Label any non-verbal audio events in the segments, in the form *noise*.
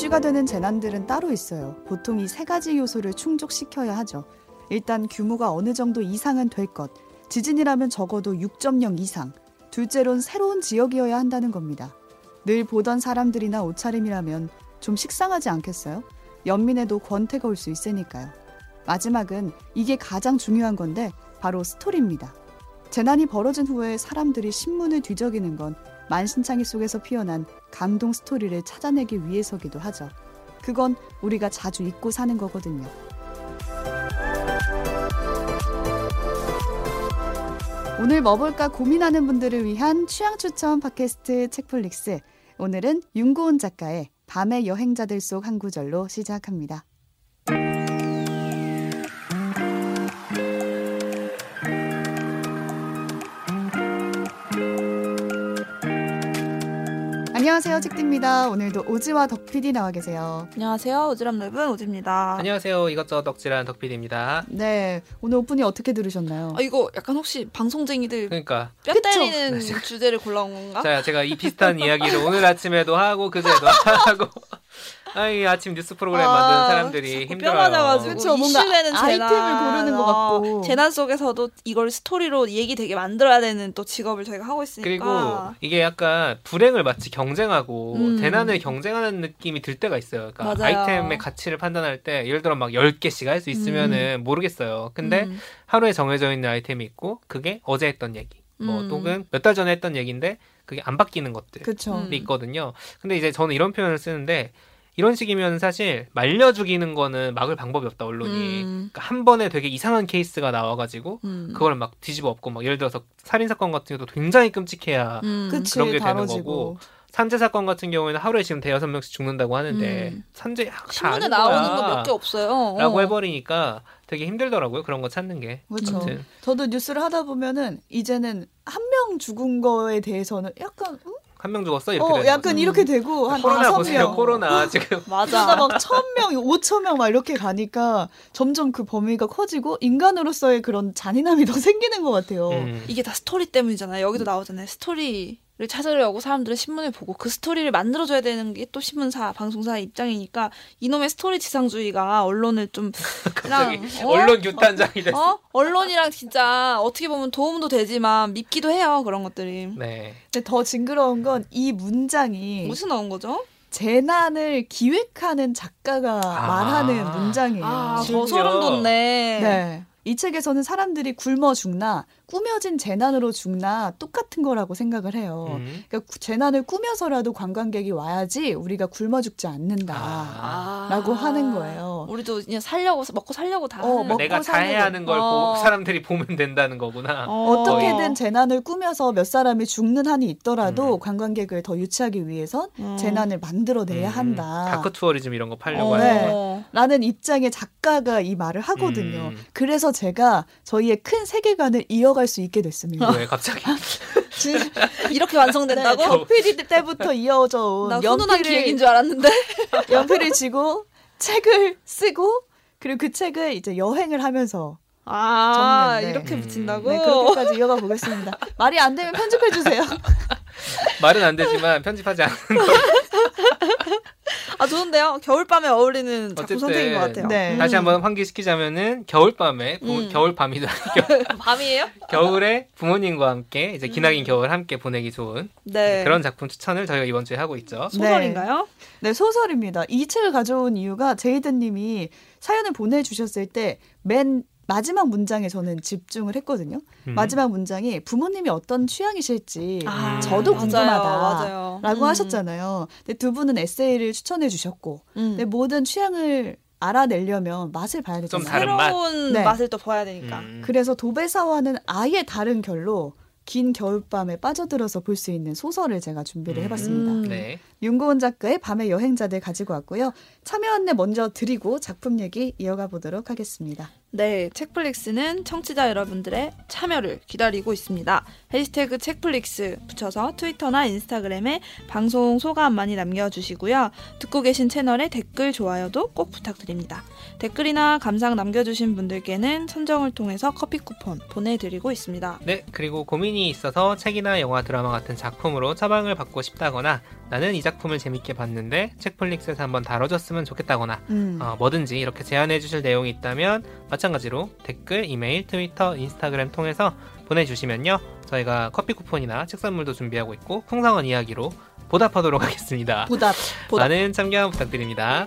이슈가 되는 재난들은 따로 있어요. 보통 이 세 가지 요소를 충족시켜야 하죠. 일단 규모가 어느 정도 이상은 될 것. 지진이라면 적어도 6.0 이상. 둘째론 새로운 지역이어야 한다는 겁니다. 늘 보던 사람들이나 옷차림이라면 좀 식상하지 않겠어요? 연민에도 권태가 올 수 있으니까요. 마지막은 이게 가장 중요한 건데 바로 스토리입니다. 재난이 벌어진 후에 사람들이 신문을 뒤적이는 건 만신창이 속에서 피어난 감동 스토리를 찾아내기 위해서기도 하죠. 그건 우리가 자주 잊고 사는 거거든요. 오늘 뭐 볼까 고민하는 분들을 위한 취향 추천 팟캐스트 책플릭스. 오늘은 윤고은 작가의 밤의 여행자들 속 한 구절로 시작합니다. 안녕하세요, 책디입니다. 오늘도 오지와 덕PD 나와 계세요. 안녕하세요. 오지랖 넓은 오지입니다. 안녕하세요. 이것저것 덕질한 덕PD입니다. 네, 오늘 오프닝 어떻게 들으셨나요? 아, 이거 약간 혹시 방송쟁이들 그러니까 뼈? 때리는 네, 주제를 골라온 건가? 자, 제가 이 비슷한 이야기를 오늘 아침에도 하고 그제도 *laughs* 하고 아이 아침 뉴스 프로그램 아, 만드는 사람들이 힘들어요. 뼈 맞아가지고 그쵸, 뭔가 이슈되는 아이템을 재난, 고르는 것 어, 같고. 재난 속에서도 이걸 스토리로 얘기 되게 만들어야 되는 또 직업을 저희가 하고 있으니까 그리고 이게 약간 불행을 마치 경쟁하고 음. 대난을 경쟁하는 느낌이 들 때가 있어요. 그러니까 맞아요. 아이템의 가치를 판단할 때 예를 들어 막 10개씩 할 수 있으면은 모르겠어요. 근데 음. 하루에 정해져 있는 아이템이 있고 그게 어제 했던 얘기. 뭐 음. 혹은 몇 달 전에 했던 얘기인데 그게 안 바뀌는 것들. 그쵸. 음. 있거든요. 근데 이제 저는 이런 표현을 쓰는데 이런 식이면 사실 말려 죽이는 거는 막을 방법이 없다 언론이. 음. 그러니까 한 번에 되게 이상한 케이스가 나와가지고 음. 그걸 막 뒤집어 엎고 막 예를 들어서 살인 사건 같은 경우도 굉장히 끔찍해야 음. 그치, 그런 게 되는 다뤄지고. 거고. 산재 사건 같은 경우에는 하루에 지금 대여섯 명씩 죽는다고 하는데 음. 산재 다 신문에 나오는. 거 몇 개 없어요. 라고 어. 해버리니까 되게 힘들더라고요 그런 거 찾는 게. 그렇죠. 아무튼 저도 뉴스를 하다 보면은 이제는 한 명 죽은 거에 대해서는 약간 음? 한 명 죽었어 이렇게 어 되는 약간 거죠. 이렇게 되고 한 코로나 다섯 보세요 명 코로나 *laughs* 지금 맞아. 그러다 막 천 명, 오천 명 막 이렇게 가니까 점점 그 범위가 커지고 인간으로서의 그런 잔인함이 더 *laughs* 생기는 것 같아요. 음. 이게 다 스토리 때문이잖아요. 여기도 나오잖아요. 스토리 를 찾으려고 사람들은 신문을 보고 그 스토리를 만들어줘야 되는 게 또 신문사, 방송사의 입장이니까 이놈의 스토리 지상주의가 언론을 좀 *laughs* 갑자기 어? 언론 규탄장이 됐어. 어? 언론이랑 진짜 어떻게 보면 도움도 되지만 밉기도 해요. 그런 것들이. 네. 근데 더 징그러운 건 이 문장이 무슨 나온 거죠? 재난을 기획하는 작가가 아. 말하는 문장이에요. 아, 더 소름 돋네. 네. 이 책에서는 사람들이 굶어 죽나 꾸며진 재난으로 죽나 똑같은 거라고 생각을 해요. 음. 그러니까 구- 재난을 꾸며서라도 관광객이 와야지 우리가 굶어 죽지 않는다. 아. 라고 하는 거예요. 우리도 그냥 살려고 먹고 살려고 다. 어, 먹고 내가 사는 잘해야 하는 걸 어. 보- 사람들이 보면 된다는 거구나. 어. 어떻게든 재난을 꾸며서 몇 사람이 죽는 한이 있더라도 음. 관광객을 더 유치하기 위해선 어. 재난을 만들어내야 음, 한다. dark tourism 이런 거 팔려고 어. 하는 거. 네. 라는 입장의 작가가 이 말을 하거든요. 음. 그래서 제가 저희의 큰 세계관을 이어 갈 수 있게 됐습니다. 왜 갑자기? *laughs* 진- *laughs* 이렇게 완성된다고? 네, PD 때부터 이어져 온 연필을, 기획인 줄 알았는데. *laughs* 연필을 쥐고 책을 쓰고 그리고 그 책을 이제 여행을 하면서 아, 적는데. 이렇게 음. 붙인다고? 네, 그렇게까지 이어가 보겠습니다. 말이 안 되면 편집해 주세요. *laughs* 말은 안 되지만 편집하지 않는 거. 아, 좋은데요? 겨울밤에 어울리는 작품 선택인 것 같아요. 네. 다시 한번 환기시키자면은 겨울밤에 부, 음. 겨울밤이도 *laughs* 밤이에요? 겨울에 부모님과 함께 이제 기나긴 겨울 함께 보내기 좋은 네. 그런 작품 추천을 저희가 이번 주에 하고 있죠. 소설인가요? 네, 소설입니다. 이 책을 가져온 이유가 제이드님이 사연을 보내주셨을 때 맨 마지막 문장에 저는 집중을 했거든요. 음. 마지막 문장이 부모님이 어떤 취향이실지 아, 저도 맞아요, 궁금하다. 맞아요. 라고 음. 하셨잖아요. 근데 두 분은 에세이를 추천해 주셨고, 음. 근데 모든 취향을 알아내려면 맛을 봐야 좀 되잖아요. 새로운 네. 맛을 또 봐야 되니까. 음. 그래서 도배사와는 아예 다른 결로 긴 겨울밤에 빠져들어서 볼 수 있는 소설을 제가 준비를 음. 해봤습니다. 음. 네. 윤고은 작가의 밤의 여행자들 가지고 왔고요. 참여 안내 먼저 드리고 작품 얘기 이어가 보도록 하겠습니다. 네, 책플릭스는 청취자 여러분들의 참여를 기다리고 있습니다. 해시태그 책플릭스 붙여서 트위터나 인스타그램에 방송 소감 많이 남겨주시고요. 듣고 계신 채널에 댓글, 좋아요도 꼭 부탁드립니다. 댓글이나 감상 남겨주신 분들께는 선정을 통해서 커피 쿠폰 보내드리고 있습니다. 네, 그리고 고민이 있어서 책이나 영화, 드라마 같은 작품으로 처방을 받고 싶다거나 나는 이 작품 을 재밌게 봤는데 책플릭스에서 한번 다뤄줬으면 좋겠다거나 음. 어, 뭐든지 이렇게 제안해 주실 내용이 있다면 마찬가지로 댓글, 이메일, 트위터, 인스타그램 통해서 보내주시면요. 저희가 커피 쿠폰이나 책 선물도 준비하고 있고 풍성한 이야기로 보답하도록 *laughs* 하겠습니다. 보답. 보답. 많은 참여 부탁드립니다.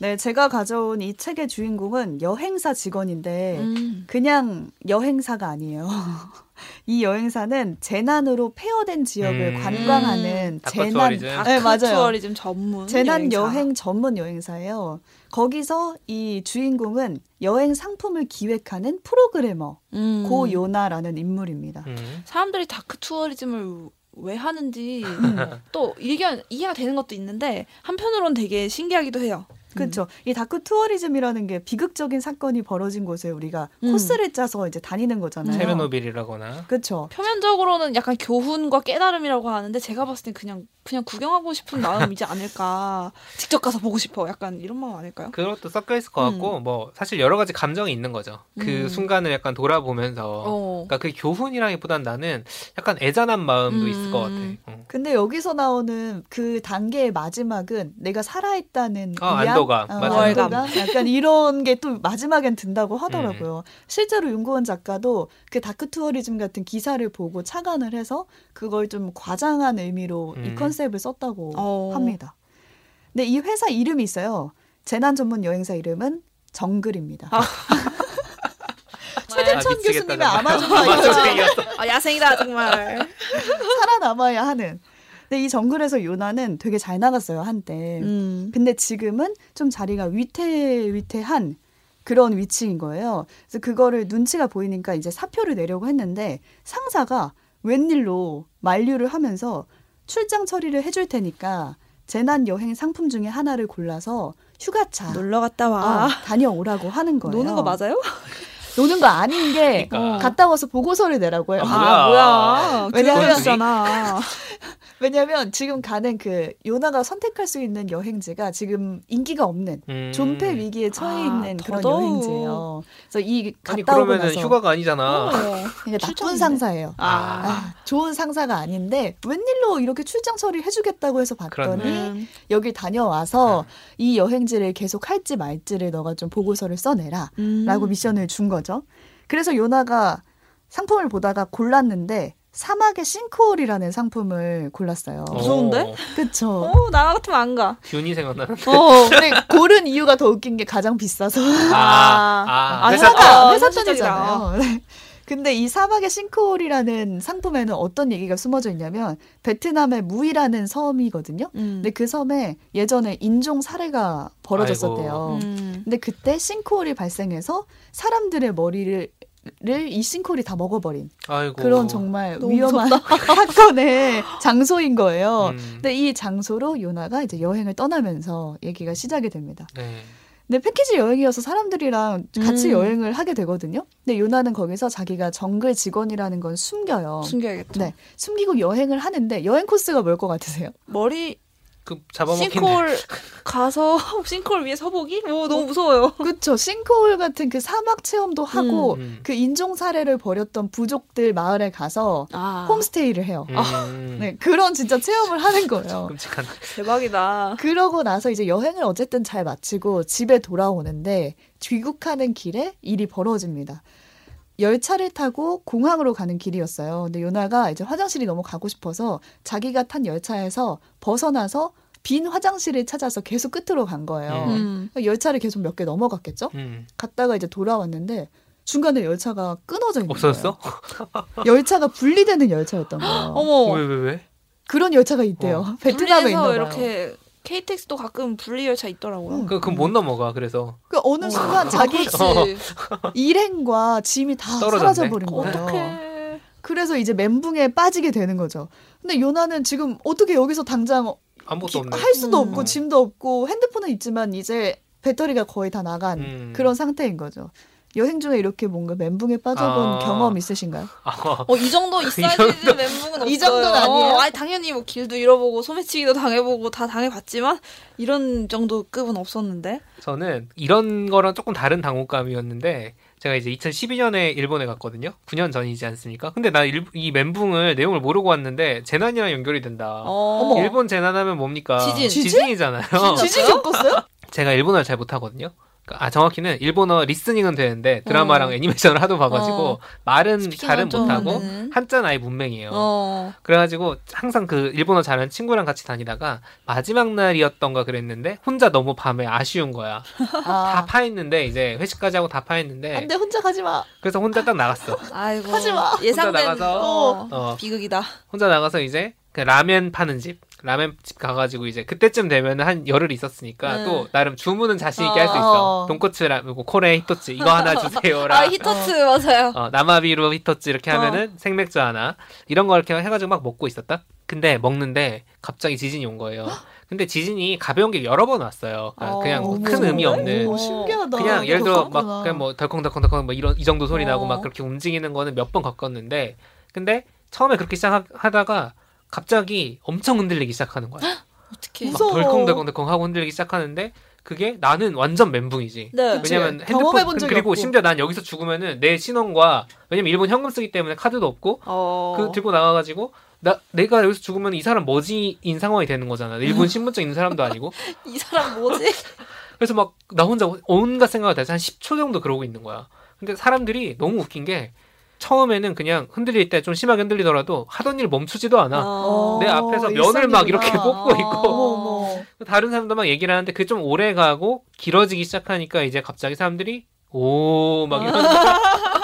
네, 제가 가져온 이 책의 주인공은 여행사 직원인데 음. 그냥 여행사가 아니에요. *laughs* 이 여행사는 재난으로 폐허된 지역을 음. 관광하는 dark 재난. 네, 맞아요. tourism 전문 재난 여행사. 여행 전문 여행사예요. 거기서 이 주인공은 여행 상품을 기획하는 프로그래머 음. 고요나라는 인물입니다. 음. 사람들이 dark tourism을 왜 하는지 또 이해가, 이해가 되는 것도 있는데 한편으론 되게 신기하기도 해요. 그렇죠. 이 dark tourism이라는 게 비극적인 사건이 벌어진 곳에 우리가 음. 코스를 짜서 이제 다니는 거잖아요. 체르노빌이라거나 그렇죠. 표면적으로는 약간 교훈과 깨달음이라고 하는데 제가 봤을 땐 그냥 그냥 구경하고 싶은 마음이지 않을까. *laughs* 직접 가서 보고 싶어. 약간 이런 마음 아닐까요? 그것도 섞여 있을 것 같고 뭐 사실 여러 가지 감정이 있는 거죠. 그 음. 순간을 약간 돌아보면서 어. 그러니까 그 교훈이라기보단 나는 약간 애잔한 마음도 음. 있을 것 같아. 어. 근데 여기서 나오는 그 단계의 마지막은 내가 살아있다는 어, 위안? 안도감. 어. 안도감? 약간 이런 게 또 마지막엔 든다고 하더라고요. 실제로 윤고은 작가도 그 dark tourism 같은 기사를 보고 착안을 해서 그걸 좀 과장한 의미로 이 음. 컨셉을 썼다고 어. 합니다. 근데 이 회사 이름이 있어요. 재난 전문 여행사 이름은 정글입니다. 아. *laughs* 최대천 아, 교수님의. 아마존 아마존. *laughs* 아 야생이다 정말. 살아남아야 하는. 근데 이 정글에서 요나는 되게 잘 나갔어요 한때. 음. 근데 지금은 좀 자리가 위태위태한 그런 위치인 거예요. 그래서 그거를 눈치가 보이니까 이제 사표를 내려고 했는데 상사가 웬일로 만류를 하면서 출장 처리를 해줄 테니까 재난 여행 상품 중에 하나를 골라서 휴가차 놀러 갔다 와. 어, 다녀오라고 하는 거예요. 노는 거 맞아요? 노는 거 아닌 게 그러니까. 갔다 와서 보고서를 내라고 해요. 아, 뭐야. 뭐야? 왜냐면- *laughs* 왜냐면 지금 가는 그 요나가 선택할 수 있는 여행지가 지금 인기가 없는 음. 존폐 위기에 처해 아, 있는 그런 더더욱. 여행지예요. 그래서 이 아니 갔다 오고 그러면은 나서 휴가가 아니잖아. *laughs* 그러니까 나쁜. 상사예요. 아. 아, 좋은 상사가 아닌데 웬일로 이렇게 출장 처리 해주겠다고 해서 봤더니 그렇네. 음. 여기 다녀와서 이 여행지를 계속 할지 말지를 너가 좀 보고서를 써내라 음. 라고 미션을 준 거죠. 그래서 요나가 상품을 보다가 골랐는데 사막의 싱크홀이라는 상품을 골랐어요. 어. 무서운데? 그쵸. 어, 나 같으면 안 가. 균이 생각나는. 어, 근데 고른 이유가 더 웃긴 게 가장 비싸서. 아, 아, 아, 회사 아, 회사 현실적이다. 편이잖아요. 네. 근데 이 사막의 싱크홀이라는 상품에는 어떤 얘기가 숨어져 있냐면 베트남의 무이라는 섬이거든요. 음. 근데 그 섬에 예전에 인종 살해가 벌어졌었대요. 음. 근데 그때 싱크홀이 발생해서 사람들의 머리를 이 싱크홀이 다 먹어버린 아이고. 그런 정말 위험한 *laughs* 사건의 장소인 거예요. 음. 근데 이 장소로 요나가 이제 여행을 떠나면서 얘기가 시작이 됩니다. 네. 근데 패키지 여행이어서 사람들이랑 같이 음. 여행을 하게 되거든요. 근데 요나는 거기서 자기가 정글 직원이라는 건 숨겨요. 숨겨야겠다. 네, 숨기고 여행을 하는데 여행 코스가 뭘 것 같으세요? 머리 그 잡아먹힌. 싱크홀 *laughs* 가서 *laughs* 싱크홀 위에 서보기? 오 너무 무서워요. 그렇죠. 싱크홀 같은 그 사막 체험도 하고 음. 그 인종 살해를 벌였던 부족들 마을에 가서 아 홈스테이를 해요. 음. 네, 그런 진짜 체험을 하는 *laughs* 거예요. 끔찍한. 대박이다. 그러고 나서 이제 여행을 어쨌든 잘 마치고 집에 돌아오는데 귀국하는 길에 일이 벌어집니다. 열차를 타고 공항으로 가는 길이었어요. 근데 요나가 이제 화장실이 너무 가고 싶어서 자기가 탄 열차에서 벗어나서 빈 화장실을 찾아서 계속 끝으로 간 거예요. 그러니까 음. 열차를 계속 몇 개 넘어갔겠죠? 음. 갔다가 이제 돌아왔는데 중간에 열차가 끊어져 있는 없어졌어? 거예요. *laughs* 열차가 분리되는 열차였던 거예요. 어머. 왜, 왜, 왜? 그런 열차가 있대요. 어. 베트남에 분리해서 봐요. 이렇게 KTX도 가끔 분리 열차 있더라고요. 음. 그, 그럼 못 넘어가, 그래서. 그 어느 순간 자기 그렇지. *laughs* 일행과 짐이 다 떨어졌네. 사라져 버린 거예요. 어떡해. 그래서 이제 멘붕에 빠지게 되는 거죠. 근데 요나는 지금 어떻게 여기서 당장 아무것도 없네. 할 수도 음. 없고 짐도 없고 핸드폰은 있지만 이제 배터리가 거의 다 나간 음. 그런 상태인 거죠. 여행 중에 이렇게 뭔가 멘붕에 빠져본 아. 경험 있으신가요? 아, 어, 이 정도 *laughs* 있어야지 정도- 멘붕은 없어요. 이 정도는 아니에요? 어, 아니, 당연히 뭐 길도 잃어보고 소매치기도 당해보고 다 당해봤지만 이런 정도 급은 없었는데. 저는 이런 거랑 조금 다른 당혹감이었는데 제가 이제 2012년에 일본에 갔거든요. 9년 전이지 않습니까? 근데 나 이 멘붕을 내용을 모르고 왔는데 재난이랑 연결이 된다. 어. 일본 재난하면 뭡니까? 지진. 지진? 이잖아요 지진? 지진 겪었어요? *laughs* 제가 일본어를 잘 못하거든요. 아 정확히는 일본어 리스닝은 되는데 드라마랑 어. 애니메이션을 하도 봐가지고 어. 말은 잘은 좀 못하고. 한자는 아예 문맹이에요. 어. 그래가지고 항상 그 일본어 잘하는 친구랑 같이 다니다가 마지막 날이었던가 그랬는데 혼자 너무 밤에 아쉬운 거야. *laughs* 다 아, 파했는데 이제 회식까지 하고 다 파했는데 안돼 혼자 가지 마. 그래서 혼자 딱 나갔어. *laughs* 아이고. 하지 마. 예상된 혼자 나가서, 어, 어. 비극이다. 혼자 나가서 이제 그 라면 파는 집 라면 집 가가지고 이제 그때쯤 되면 한 열흘 있었으니까 음. 또 나름 주문은 자신 있게 할수 어. 있어. 돈코츠 라면 코레 히토츠 이거 하나 주세요라. 아, 히터츠 맞아요. 어, 나마비루 히토츠 이렇게 어. 하면은 생맥주 하나 이런 거 이렇게 해가지고 막 먹고 있었다. 근데 먹는데 갑자기 지진이 온 거예요. 근데 지진이 가벼운 게 여러 번 왔어요. 그러니까 어, 그냥 뭐 큰 의미 없는 오. 그냥 예를 들어 막. 그냥 뭐 덜컹덜컹덜컹 뭐 이런 이 정도 소리 나고 어. 막 그렇게 움직이는 거는 몇 번 겪었는데 근데 처음에 그렇게 시작하다가 갑자기 엄청 흔들리기 시작하는 거야. 어떻게? 막 무서워. 덜컹덜컹덜컹 하고 흔들리기 시작하는데 그게 나는 완전 멘붕이지. 네. 왜냐면 핸드폰 그리고 없고. 심지어 난 여기서 죽으면은 내 신원과 왜냐면 일본 현금 쓰기 때문에 카드도 없고 어. 그 들고 나가가지고 나 내가 여기서 죽으면 이 사람 뭐지인 상황이 되는 거잖아. 일본 신분증 있는 사람도 아니고 *laughs* 이 사람 뭐지? *laughs* 그래서 막 나 혼자 온갖 생각을 다 해서 한 10초 정도 그러고 있는 거야. 근데 사람들이 너무 웃긴 게 처음에는 그냥 흔들릴 때 좀 심하게 흔들리더라도 하던 일 멈추지도 않아. 어. 내 앞에서 면을 막 이렇게. 뽑고 있고 어머 어머. 다른 사람도 막 얘기를 하는데 그게 좀 오래 가고 길어지기 시작하니까 이제 갑자기 사람들이 오 막 이런 *laughs*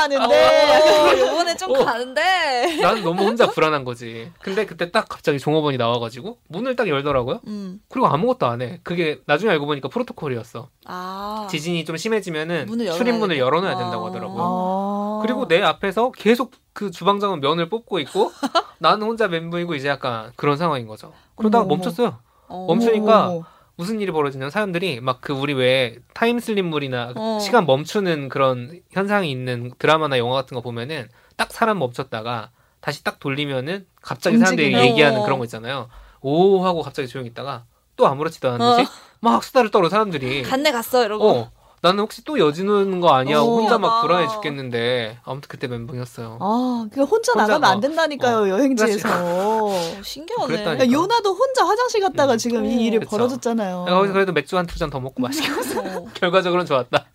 어깨 하는데 어, *laughs* 요번에 좀 어. 가는데. 나는 너무 혼자 불안한 거지. 근데 그때 딱 갑자기 종업원이 나와가지고 문을 딱 열더라고요. 음. 그리고 아무것도 안 해. 그게 나중에 알고 보니까 프로토콜이었어. 아. 지진이 좀 심해지면은 문을 출입문을 돼. 열어놔야 어. 된다고 하더라고요. 아. 그리고 내 앞에서 계속 그 주방장은 면을 뽑고 있고 *laughs* 나는 혼자 멘붕이고 이제 약간 그런 상황인 거죠. 그러다가. 멈췄어요. 어. 멈추니까 어머. 무슨 일이 벌어지냐면 사람들이 막 그 우리 왜 타임슬립물이나 어. 시간 멈추는 그런 현상이 있는 드라마나 영화 같은 거 보면은 딱 사람 멈췄다가 다시 딱 돌리면은 갑자기 사람들이. 얘기하는 어. 그런 거 있잖아요. 오 하고 갑자기 조용히 있다가 또 아무렇지도 않은 듯이 어. 막 수다를 떨어 사람들이. 갔네 갔어 이러고. 어. 나는 혹시 또 여지는 거 아니야? 하고 어. 혼자 막 신기하다. 불안해 죽겠는데 아무튼 그때 멘붕이었어요. 아, 그 혼자, 혼자 나가면 안 어. 된다니까요 여행지에서. 어, 신기하네. 그랬다니까. 야, 요나도 혼자 화장실 갔다가 음. 지금 어. 이 일이 그쵸. 벌어졌잖아요. 거기서 그래도 맥주 한 두 잔 더 먹고 맛있게 먹었어. 어. *laughs* 결과적으로는 좋았다.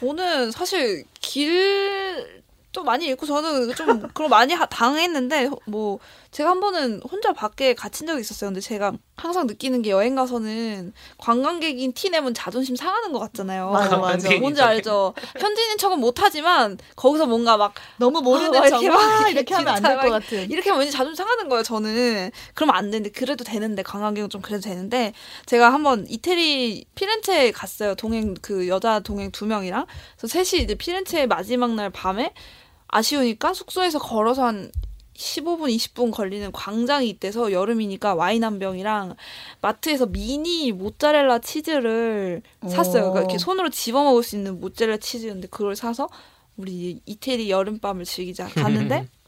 저는 사실 길도 많이 잃고 저는 좀 그런 많이 하- 당했는데 뭐 제가 한 번은 혼자 밖에 갇힌 적이 있었어요. 근데 제가 항상 느끼는 게 여행 가서는 관광객인 티 내면 자존심 상하는 것 같잖아요. 맞아, 맞아. 뭔지. 알죠? *laughs* 현지인인 척은 못하지만 거기서 뭔가 막 너무 모르는 아, 척 이렇게 막막 이렇게 하면 안 될것막 같은. 이렇게 하면 왠지 자존심 상하는 거예요, 저는. 그러면 안 되는데, 그래도 되는데, 관광객은 좀 그래도 되는데, 제가 한번 이태리 피렌체에 갔어요. 동행, 그 여자 동행 두 명이랑. 그래서 셋이 이제 피렌체 마지막 날 밤에 아쉬우니까 숙소에서 걸어서 한 15분, 20분 걸리는 광장이 있대서 여름이니까 와인 한 병이랑 마트에서 미니 모짜렐라 치즈를 샀어요. 그러니까 이렇게 손으로 집어 먹을 수 있는 모짜렐라 치즈였는데 그걸 사서 우리 이태리 여름밤을 즐기자 갔는데 *laughs*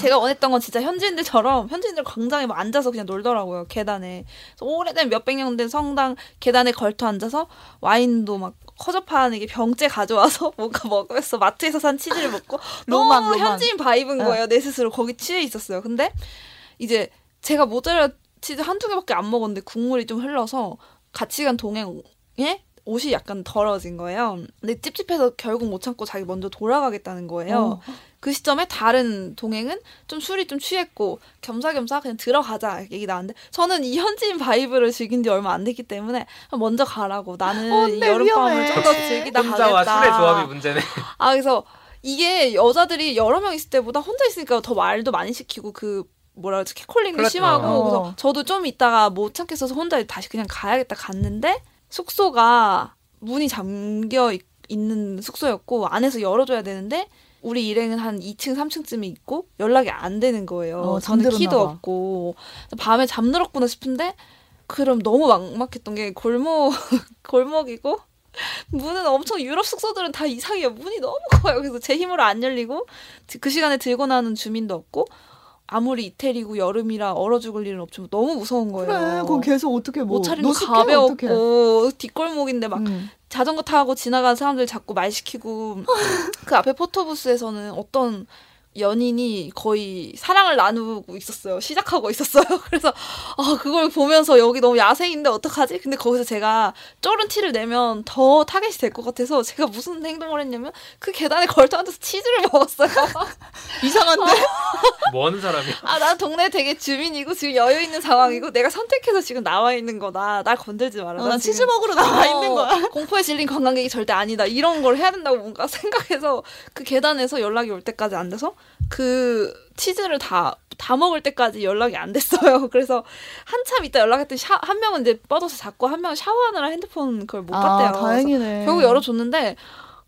제가 원했던 건 진짜 현지인들처럼 현지인들 광장에 막 앉아서 그냥 놀더라고요 계단에 오래된 몇백 년 된 성당 계단에 걸터 앉아서 와인도 막 허접한 이게 병째 가져와서 *laughs* 뭔가 먹으면서 마트에서 산 치즈를 먹고 *laughs* 로망, 너무. 현지인 vibe인 어. 거예요 내 스스로 거기 취해 있었어요 근데 이제 제가 모짜렐라 치즈 한두 개밖에 안 먹었는데 국물이 좀 흘러서 같이 간 동행에 옷이 약간 더러워진 거예요. 근데 찝찝해서 결국 못 참고 자기 먼저 돌아가겠다는 거예요. 어. 그 시점에 다른 동행은 좀 술이 좀 취했고 겸사겸사 그냥 들어가자 얘기 나왔는데 저는 이 현지인 vibe를 즐긴 지 얼마 안 됐기 때문에 먼저 가라고 나는 어, 이 근데 여름밤을. 좀 더 즐기다 혼자와 가겠다. 술의 조합이 문제네. *laughs* 아 그래서 이게 여자들이 여러 명 있을 때보다 혼자 있으니까 더 말도 많이 시키고 그 뭐라 그러지 catcalling도 그렇죠. 심하고 어. 그래서 저도 좀 있다가 못 참겠어서 혼자 다시 그냥 가야겠다 갔는데 숙소가 문이 잠겨 있, 는 숙소였고 안에서 열어줘야 되는데 우리 일행은 한 2층 3층쯤에 있고 연락이 안 되는 거예요. 어, 저는 키도 봐. 없고 밤에 잠들었구나 싶은데 그럼 너무 막막했던 게 골목 *laughs* 골목이고 문은 엄청 유럽 숙소들은 다 이상해요. 문이 너무 커요. 그래서 제 힘으로 안 열리고 그 시간에 들고 나는 주민도 없고 아무리 이태리고 여름이라 얼어 죽을 일은 없지만 너무 무서운 거예요. 그래, 그거 계속 어떻게 뭐 옷 차림도 노숙해, 어떡해. 가벼웠고 뒷골목인데 막 음. 자전거 타고 지나가는 사람들 자꾸 말 시키고 *laughs* 그 앞에 포토부스에서는 어떤 연인이 거의 사랑을 나누고 있었어요. 시작하고 있었어요. *laughs* 그래서 아 그걸 보면서 여기 너무 야생인데 어떡하지? 근데 거기서 제가 쫄은 티를 내면 더 타겟이 될 것 같아서 제가 무슨 행동을 했냐면 그 계단에 걸터 앉아서 치즈를 먹었어요. *laughs* 이상한데? *laughs* 뭐 하는 사람이야? 아, 난 동네 되게 주민이고 지금 여유 있는 상황이고 내가 선택해서 지금 나와 있는 거다. 날 건들지 마라. 어, 난 치즈 먹으러 나와 어, 있는 거야. 공포에 질린 관광객이 절대 아니다. 이런 걸 해야 된다고 뭔가 생각해서 그 계단에서 연락이 올 때까지 안 돼서 그 치즈를 다, 다 먹을 때까지 연락이 안 됐어요. *laughs* 그래서 한참 있다 연락했더니 샤, 한 명은 이제 뻗어서 잡고 한 명은 샤워하느라 핸드폰 그걸 못 봤대요. 아, 다행이네. 결국 열어줬는데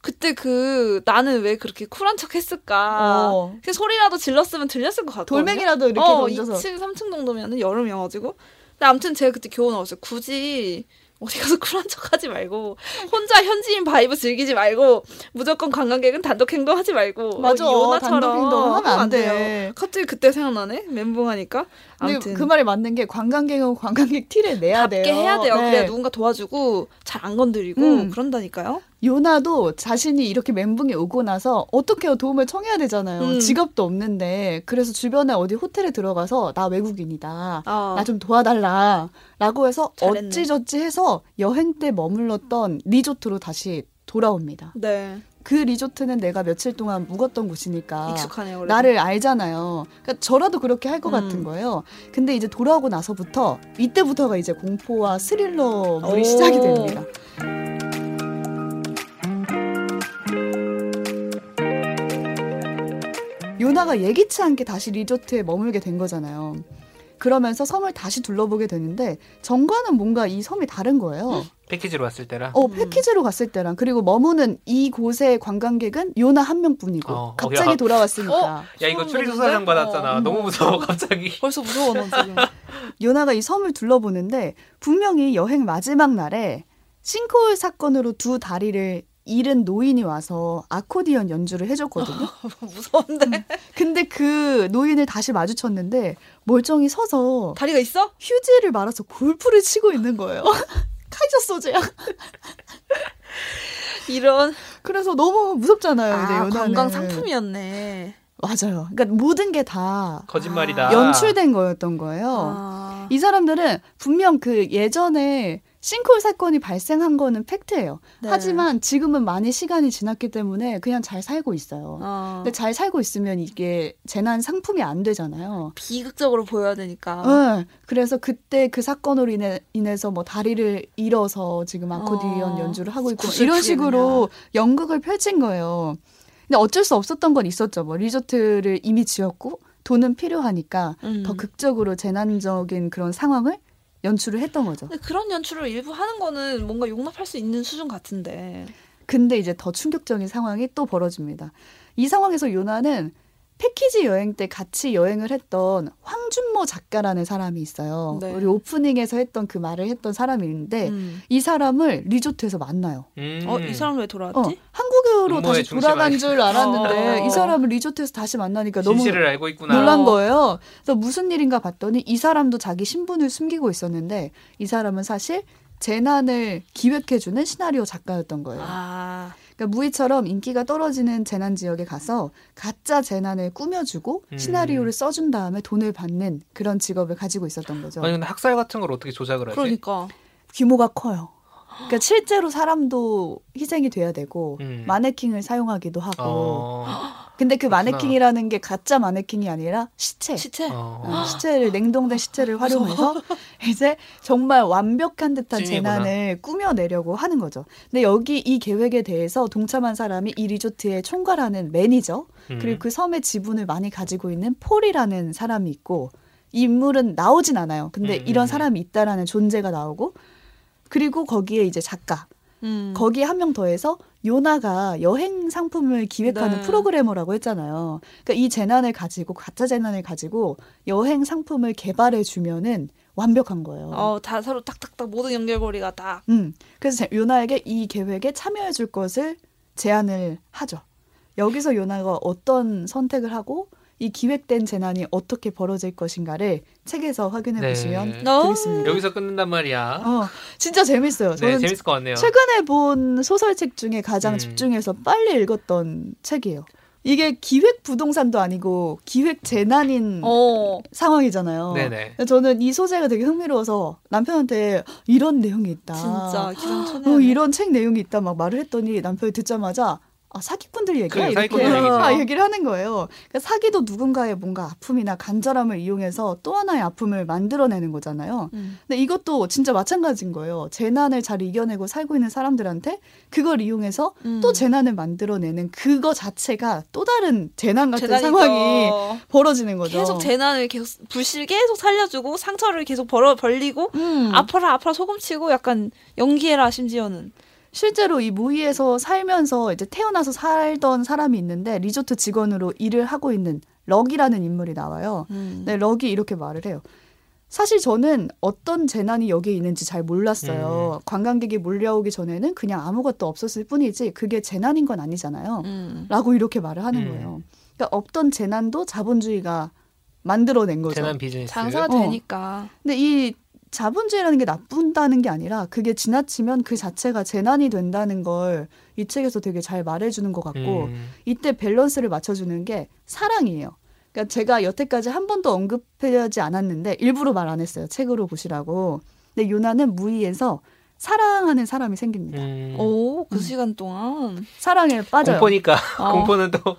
그때 그 나는 왜 그렇게 쿨한 척 했을까? 어. 그 소리라도 질렀으면 들렸을 것 같거든요. 돌멩이라도 이렇게 어, 던져서. 2층, 3층 정도면은 여름이어가지고. 근데 아무튼 제가 그때 교훈 얻었어요. 굳이 어디 가서 쿨한 척 하지 말고 혼자 현지인 vibe 즐기지 말고 무조건 관광객은 단독 행동하지 말고 맞아. 어, 이 요나처럼 단독 행동하면 안 돼요. 돼. 갑자기 그때 생각나네. 멘붕하니까. 아무튼 그 말이 맞는 게 관광객은 관광객 티를 내야 돼요. 답게 해야 돼요. 네. 그래야 누군가 도와주고 잘 안 건드리고 음. 그런다니까요. 요나도 자신이 이렇게 멘붕이 오고 나서 어떻게 도움을 청해야 되잖아요. 음. 지갑도 없는데 그래서 주변에 어디 호텔에 들어가서 나 외국인이다. 어. 나좀 도와달라. 라고 해서 잘했네. 어찌저찌 해서 여행 때 머물렀던 리조트로 다시 돌아옵니다. 네. 그 리조트는 내가 며칠 동안 묵었던 곳이니까 익숙하네요. 나를 알잖아요. 그러니까 저라도 그렇게 할것 음. 같은 거예요. 근데 이제 돌아오고 나서부터 이때부터가 이제 공포와 스릴러 물이 오. 시작이 됩니다. 요나가 예기치 않게 다시 리조트에 머물게 된 거잖아요. 그러면서 섬을 다시 둘러보게 되는데 정과는 뭔가 이 섬이 다른 거예요. 패키지로 왔을 때라. 어, 음. 패키지로 갔을 때랑 그리고 머무는 이 곳의 관광객은 요나 한 명뿐이고 어, 갑자기 야. 돌아왔으니까 야 이거 추리조사장? 받았잖아. 어. 너무 무서워 갑자기. *laughs* 벌써 무서워 넌 지금. *laughs* 요나가 이 섬을 둘러보는데 분명히 여행 마지막 날에 싱크홀 사건으로 두 다리를 잃은 노인이 와서 아코디언 연주를 해줬거든요. *laughs* 무서운데. 근데 그 노인을 다시 마주쳤는데 멀쩡히 서서 다리가 있어? 휴지를 말아서 골프를 치고 있는 거예요. *laughs* 카이저 소재야. *laughs* 이런 그래서 너무 무섭잖아요. 이제 아, 요나는. 관광 상품이었네. 맞아요. 그러니까 모든 게 다 거짓말이다. 연출된 거였던 거예요. 아. 이 사람들은 분명 그 예전에 싱크홀 사건이 발생한 거는 팩트예요. 네. 하지만 지금은 많이 시간이 지났기 때문에 그냥 잘 살고 있어요. 어. 근데 잘 살고 있으면 이게 재난 상품이 안 되잖아요. 비극적으로 보여야 되니까. 네, 그래서 그때 그 사건으로 인해, 인해서 뭐 다리를 잃어서 지금 아코디언 어, 연주를 하고 있고 이런 식으로 연극을 펼친 거예요. 근데 어쩔 수 없었던 건 있었죠. 뭐 리조트를 이미 지었고 돈은 필요하니까 음. 더 극적으로 재난적인 그런 상황을 연출을 했던 거죠. 근데 그런 연출을 일부 하는 거는 뭔가 용납할 수 있는 수준 같은데. 근데 이제 더 충격적인 상황이 또 벌어집니다. 이 상황에서 요나는 패키지 여행 때 같이 여행을 했던 황준모 작가라는 사람이 있어요. 네. 우리 오프닝에서 했던 그 말을 했던 사람이 있는데 음. 이 사람을 리조트에서 만나요. 음. 어, 이 사람 왜 돌아왔지? 어, 한국으로 다시 돌아간 줄 알았는데 어. 이 사람을 리조트에서 다시 만나니까 너무 진실을 알고 있구나. 놀란 어. 거예요. 그래서 무슨 일인가 봤더니 이 사람도 자기 신분을 숨기고 있었는데 이 사람은 사실 재난을 기획해주는 시나리오 작가였던 거예요. 아. 그러니까 무희처럼 인기가 떨어지는 재난 지역에 가서 가짜 재난을 꾸며주고 음. 시나리오를 써준 다음에 돈을 받는 그런 직업을 가지고 있었던 거죠. 아니 근데 학살 같은 걸 어떻게 조작을 하지? 그러니까. 규모가 커요. 그러니까 실제로 사람도 희생이 돼야 되고 음. 마네킹을 사용하기도 하고. 어. 근데 그 그렇구나. 마네킹이라는 게 가짜 마네킹이 아니라 시체. 시체. 어. 어, 시체를 냉동된 시체를 활용해서 *laughs* 이제 정말 완벽한 듯한 찐이구나. 재난을 꾸며내려고 하는 거죠. 근데 여기 이 계획에 대해서 동참한 사람이 이 리조트의 총괄하는 매니저 음. 그리고 그 섬의 지분을 많이 가지고 있는 폴이라는 사람이 있고 이 인물은 나오진 않아요. 근데 음, 이런 음. 사람이 있다라는 존재가 나오고 그리고 거기에 이제 작가 음. 거기에 한 명 더해서 요나가 여행 상품을 기획하는 네. 프로그래머라고 했잖아요. 그러니까 이 재난을 가지고 가짜 재난을 가지고 여행 상품을 개발해 주면은 완벽한 거예요. 어, 다 서로 딱딱딱 모든 연결고리가 딱. 음. 그래서 제- 요나에게 이 계획에 참여해 줄 것을 제안을 하죠. 여기서 요나가 어떤 선택을 하고 이 기획된 재난이 어떻게 벌어질 것인가를 책에서 확인해 네. 보시면 어. 되겠습니다. 여기서 끊는단 말이야. 어, 진짜 재밌어요. 네, 저는 재밌을 것 같네요. 최근에 본 소설책 중에 가장 음. 집중해서 빨리 읽었던 책이에요. 이게 기획 부동산도 아니고 기획 재난인 어. 상황이잖아요. 네네. 근데 저는 이 소재가 되게 흥미로워서 남편한테 이런 내용이 있다. 진짜 기상천외. 어, 이런 책 내용이 있다 막 말을 했더니 남편이 듣자마자 아, 사기꾼들 얘기야 그래, 이렇게 사기꾼들. 아, 얘기를 하는 거예요. 그러니까 사기도 누군가의 뭔가 아픔이나 간절함을 이용해서 또 하나의 아픔을 만들어내는 거잖아요. 음. 근데 이것도 진짜 마찬가지인 거예요. 재난을 잘 이겨내고 살고 있는 사람들한테 그걸 이용해서 음. 또 재난을 만들어내는 그거 자체가 또 다른 재난 같은. 상황이 벌어지는 거죠. 계속 재난을 계속 불씨를 계속 살려주고 상처를 계속 벌어 벌리고 음. 아파라 아파라 소금치고 약간 연기해라 심지어는 실제로 이 무이에서 살면서 이제 태어나서 살던 사람이 있는데 리조트 직원으로 일을 하고 있는 럭이라는 인물이 나와요. 음. 네, 럭이 이렇게 말을 해요. 사실 저는 어떤 재난이 여기에 있는지 잘 몰랐어요. 관광객이 몰려오기 전에는 그냥 아무것도 없었을 뿐이지 그게 재난인 건 아니잖아요. 음. 라고 이렇게 말을 하는 음. 거예요. 그러니까 없던 재난도 자본주의가 만들어낸 거죠. 재난 비즈니스. 장사가 어. 되니까 근데 이 자본주의라는 게 나쁜다는 게 아니라 그게 지나치면 그 자체가 재난이 된다는 걸 이 책에서 되게 잘 말해주는 것 같고 음. 이때 밸런스를 맞춰주는 게 사랑이에요. 그러니까 제가 여태까지 한 번도 언급하지 않았는데 일부러 말 안 했어요. 책으로 보시라고. 근데 요나는 무의에서 사랑하는 사람이 생깁니다. 음. 오 그 음. 시간 동안 사랑에 빠져요. 공포니까 어. *laughs* 공포는 또딱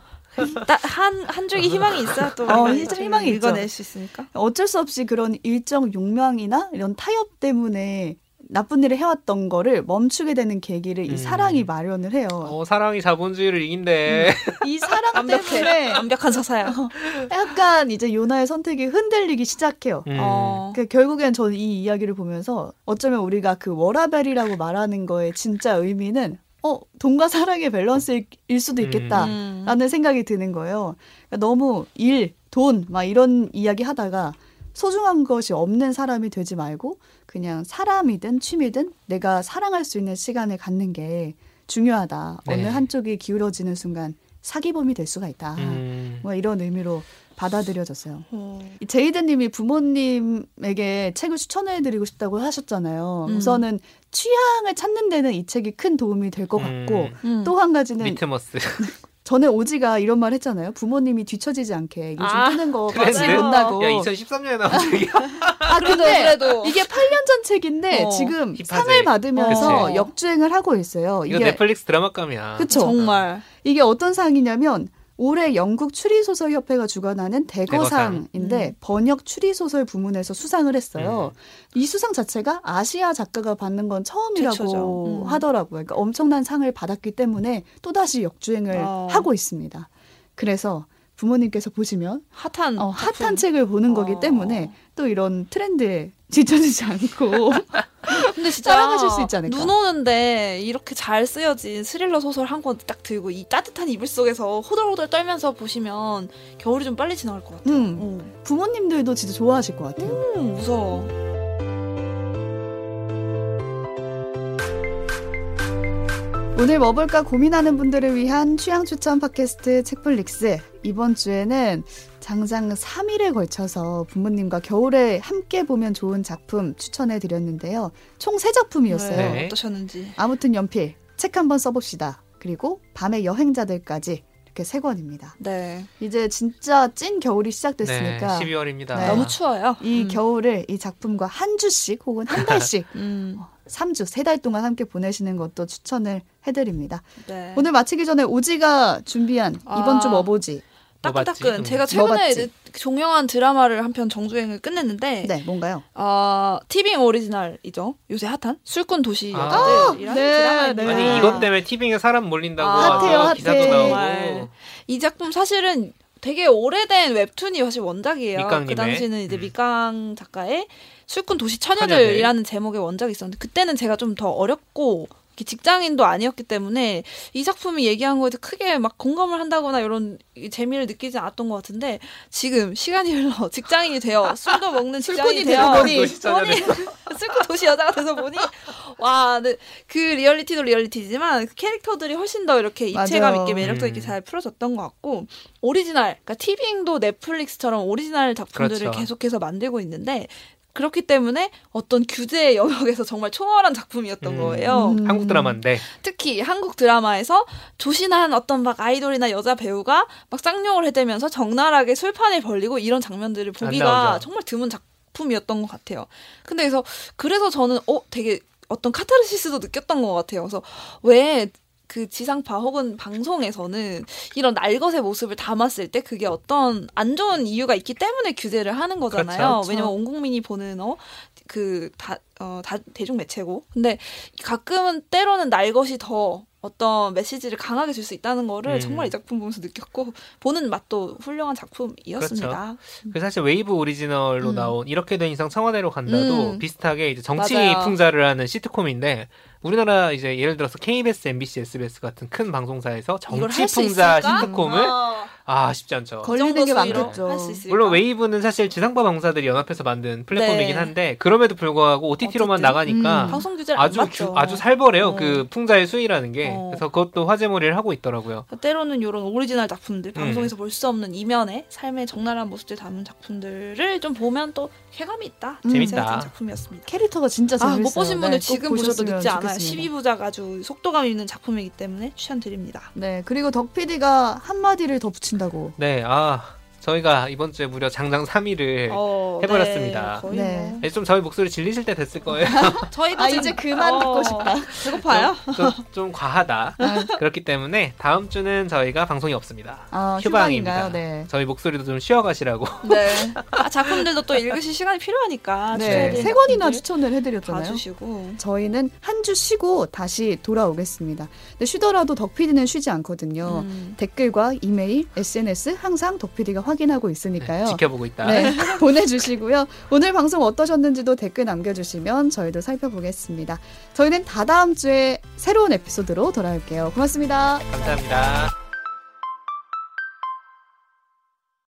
한한 줄기 희망이 있어야 또 어, 희망- 희망이 있죠. 읽어낼 수 있으니까 어쩔 수 없이 그런 일정 욕망이나 이런 타협 때문에 나쁜 일을 해왔던 거를 멈추게 되는 계기를 이 음. 사랑이 마련을 해요. 어, 사랑이 자본주의를 이긴대. 이 사랑 완벽해 때문에 완벽한 서사야 *laughs* 약간 이제 요나의 선택이 흔들리기 시작해요. 음. 어. 그 결국엔 저는 이 이야기를 보면서 어쩌면 우리가 그 워라벨이라고 말하는 거의 진짜 의미는 어 돈과 사랑의 밸런스일 수도 있겠다. 음. 라는 생각이 드는 거예요. 그러니까 너무 일, 돈, 막 이런 이야기 하다가 소중한 것이 없는 사람이 되지 말고 그냥 사람이든 취미든 내가 사랑할 수 있는 시간을 갖는 게 중요하다. 네. 어느 한쪽이 기울어지는 순간 사기범이 될 수가 있다. 음. 뭐 이런 의미로 받아들여졌어요. 어. 이 제이드님이 부모님에게 책을 추천해드리고 싶다고 하셨잖아요. 음. 우선은 취향을 찾는 데는 이 책이 큰 도움이 될 것 같고 음. 또한 가지는 리트머스. *laughs* 전에 오지가 이런 말 했잖아요. 부모님이 뒤처지지 않게 요즘 아, 뜨는 거. 같이 본다고. 야 2013년에 나온 책이야. 아 그래도 근데 그래도 이게 8년 전 책인데 어, 지금 힙하지. 상을 받으면서 그치. 역주행을 하고 있어요. 이거 이게 넷플릭스 드라마감이야. 그쵸. 정말 이게 어떤 상이냐면 올해 영국 추리소설 협회가 주관하는 대거상인데 음. 번역 추리소설 부문에서 수상을 했어요. 이 수상 자체가 아시아 작가가 받는 건 처음이라고. 음. 하더라고요. 그러니까 엄청난 상을 받았기 때문에 또 다시 역주행을 어. 하고 있습니다. 그래서 부모님께서 보시면 핫한 어, 작품. 핫한 책을 보는 거기 어. 때문에 또 이런 트렌드에 *laughs* 지쳐지지 않고 *laughs* 근데 진짜 따라가실 수 있지 않을까? 눈 오는데 이렇게 잘 쓰여진 스릴러 소설 한 권 딱 들고 이 따뜻한 이불 속에서 호들호들 떨면서 보시면 겨울이 좀 빨리 지나갈 것 같아요. 음, 어. 부모님들도 진짜 좋아하실 것 같아요. 음, 무서워. 오늘 뭐 볼까 고민하는 분들을 위한 취향 추천 팟캐스트 책플릭스 이번 주에는 장장 3일에 걸쳐서 부모님과 겨울에 함께 보면 좋은 작품 추천해 드렸는데요. 총 3작품이었어요. 네. 어떠셨는지. 아무튼 연필 책 한번 써봅시다. 그리고 밤의 여행자들까지 이렇게 세 권입니다. 네. 이제 진짜 찐 겨울이 네, 시작됐으니까 12월입니다. 네. 너무 추워요. 이 음. 겨울을 이 작품과 한 주씩 혹은 한 *laughs* 달씩 음. 3주, 세달 동안 함께 보내시는 것도 추천을 해드립니다. 네. 오늘 마치기 전에 오지가 준비한 이번 아. 주 뭐보지? 뭐 따끈따끈. 봤지? 제가 뭐 최근에? 이제 종영한 드라마를 한 편 정주행을 끝냈는데 네, 뭔가요? 어, 티빙 오리지널이죠. 요새 핫한 술꾼 도시 아. 여자들이라는 네, 드라마입니다. 네. 아니 이것 때문에 티빙에 사람 몰린다고 아. 핫해요, 기사도 핫해. 나오고. 정말. 이 작품 사실은 되게 오래된 웹툰이 사실 원작이에요. 밑강님의. 그 당시는 이제 음. 밑강 작가의 술꾼 도시 처녀들. 처녀들이라는 제목의 원작이 있었는데 그때는 제가 좀 더 어렸고 이렇게 직장인도 아니었기 때문에 이 작품이 얘기한 거에 크게 막 공감을 한다거나 이런 재미를 느끼지 않았던 것 같은데 지금 시간이 흘러 *laughs* 직장인이 되어 술도 먹는 직장인이 되어 보니 슬픈 *laughs* 도시 여자가 돼서 보니 와, 네, 그 리얼리티도 리얼리티지만 그 캐릭터들이 훨씬 더 이렇게 입체감 맞아요. 있게 매력도 있게 음. 잘 풀어졌던 것 같고 오리지널, 그러니까 티빙도 넷플릭스처럼 오리지널 작품들을 그렇죠. 계속해서 만들고 있는데 그렇기 때문에 어떤 규제의 영역에서 정말 초월한 작품이었던 음. 거예요. 음. 한국 드라마인데 특히 한국 드라마에서 조신한 어떤 막 아이돌이나 여자 배우가 막 쌍욕을 해대면서 적나라하게 술판을 벌리고 이런 장면들을 보기가. 정말 드문 작품이었던 것 같아요. 근데 그래서 그래서 저는 어 되게 어떤 카타르시스도 느꼈던 것 같아요. 그래서 왜 그 지상파 혹은 방송에서는 이런 날것의 모습을 담았을 때 그게 어떤 안 좋은 이유가 있기 때문에 규제를 하는 거잖아요. 그렇죠. 왜냐면 온 국민이 보는 어, 그 다, 어, 다, 대중 매체고. 근데 가끔은 때로는 날것이 더 어떤 메시지를 강하게 줄 수 있다는 거를 음. 정말 이 작품 보면서 느꼈고 보는 맛도 훌륭한 작품이었습니다. 그 사실 웨이브 오리지널로 음. 나온 이렇게 된 이상 청와대로 간다도 음. 비슷하게 이제 정치 맞아요. 풍자를 하는 시트콤인데 우리나라 이제 예를 들어서 KBS, MBC, SBS 같은 큰 방송사에서 이걸 정치 할수 풍자 있을까? 시트콤을 어, 아 쉽지 않죠. 걸리는 이게 정도 수위로 많겠죠. 물론 웨이브는 사실 지상파 방송사들이 연합해서 만든 플랫폼이긴 네. 한데 그럼에도 불구하고 OTT로만 어쨌든. 나가니까 음. 방송 규제를 안 아주. 주- 아주 살벌해요. 어. 그 풍자의 수위라는 게 어. 그래서 그것도 화제몰이를 하고 있더라고요. 때로는 이런 오리지널 음. 작품들 방송에서 볼수 없는 이면의 삶의 적나라한 모습들 담은 작품들을 좀 보면 또 쾌감이 있다. 음. 재밌다. 작품이었습니다. 캐릭터가 진짜 재밌어요. 아, 못 보신 분들 네, 꼭 지금 보셔도 늦지 않아요. 좋겠습니다. 12부작 아주 속도감 있는 작품이기 때문에 추천드립니다. 네, 그리고 덕 PD가 한마디를 더 붙인다고. 네, 아 저희가 이번 주에 무려 장장 3위를 어, 해버렸습니다. 네, 네. 뭐. 네, 좀 저희 목소리 질리실 때 됐을 거예요. *laughs* 저희도 아, 이제 그만 어, 듣고 싶다. 배고파요? 좀, 좀 과하다. 아, 그렇기 때문에 다음 주는 저희가 방송이 없습니다. 아, 휴방입니다. 네. 저희 목소리도 좀 쉬어가시라고. 네. *laughs* 아, 작품들도 또 읽으실 시간이 필요하니까 네, 세 권이나 추천을 해드렸잖아요. 봐주시고 저희는 한 주 쉬고 다시 돌아오겠습니다. 근데 쉬더라도 덕 PD는 쉬지 않거든요. 음. 댓글과 이메일, SNS 항상 덕 PD가 확인하고 있으니까요. 네, 지켜보고 있다. 네, *laughs* 보내주시고요. 오늘 방송 어떠셨는지도 댓글 남겨주시면 저희도 살펴보겠습니다. 저희는 다다음 주에 새로운 에피소드로 돌아올게요. 고맙습니다. 감사합니다.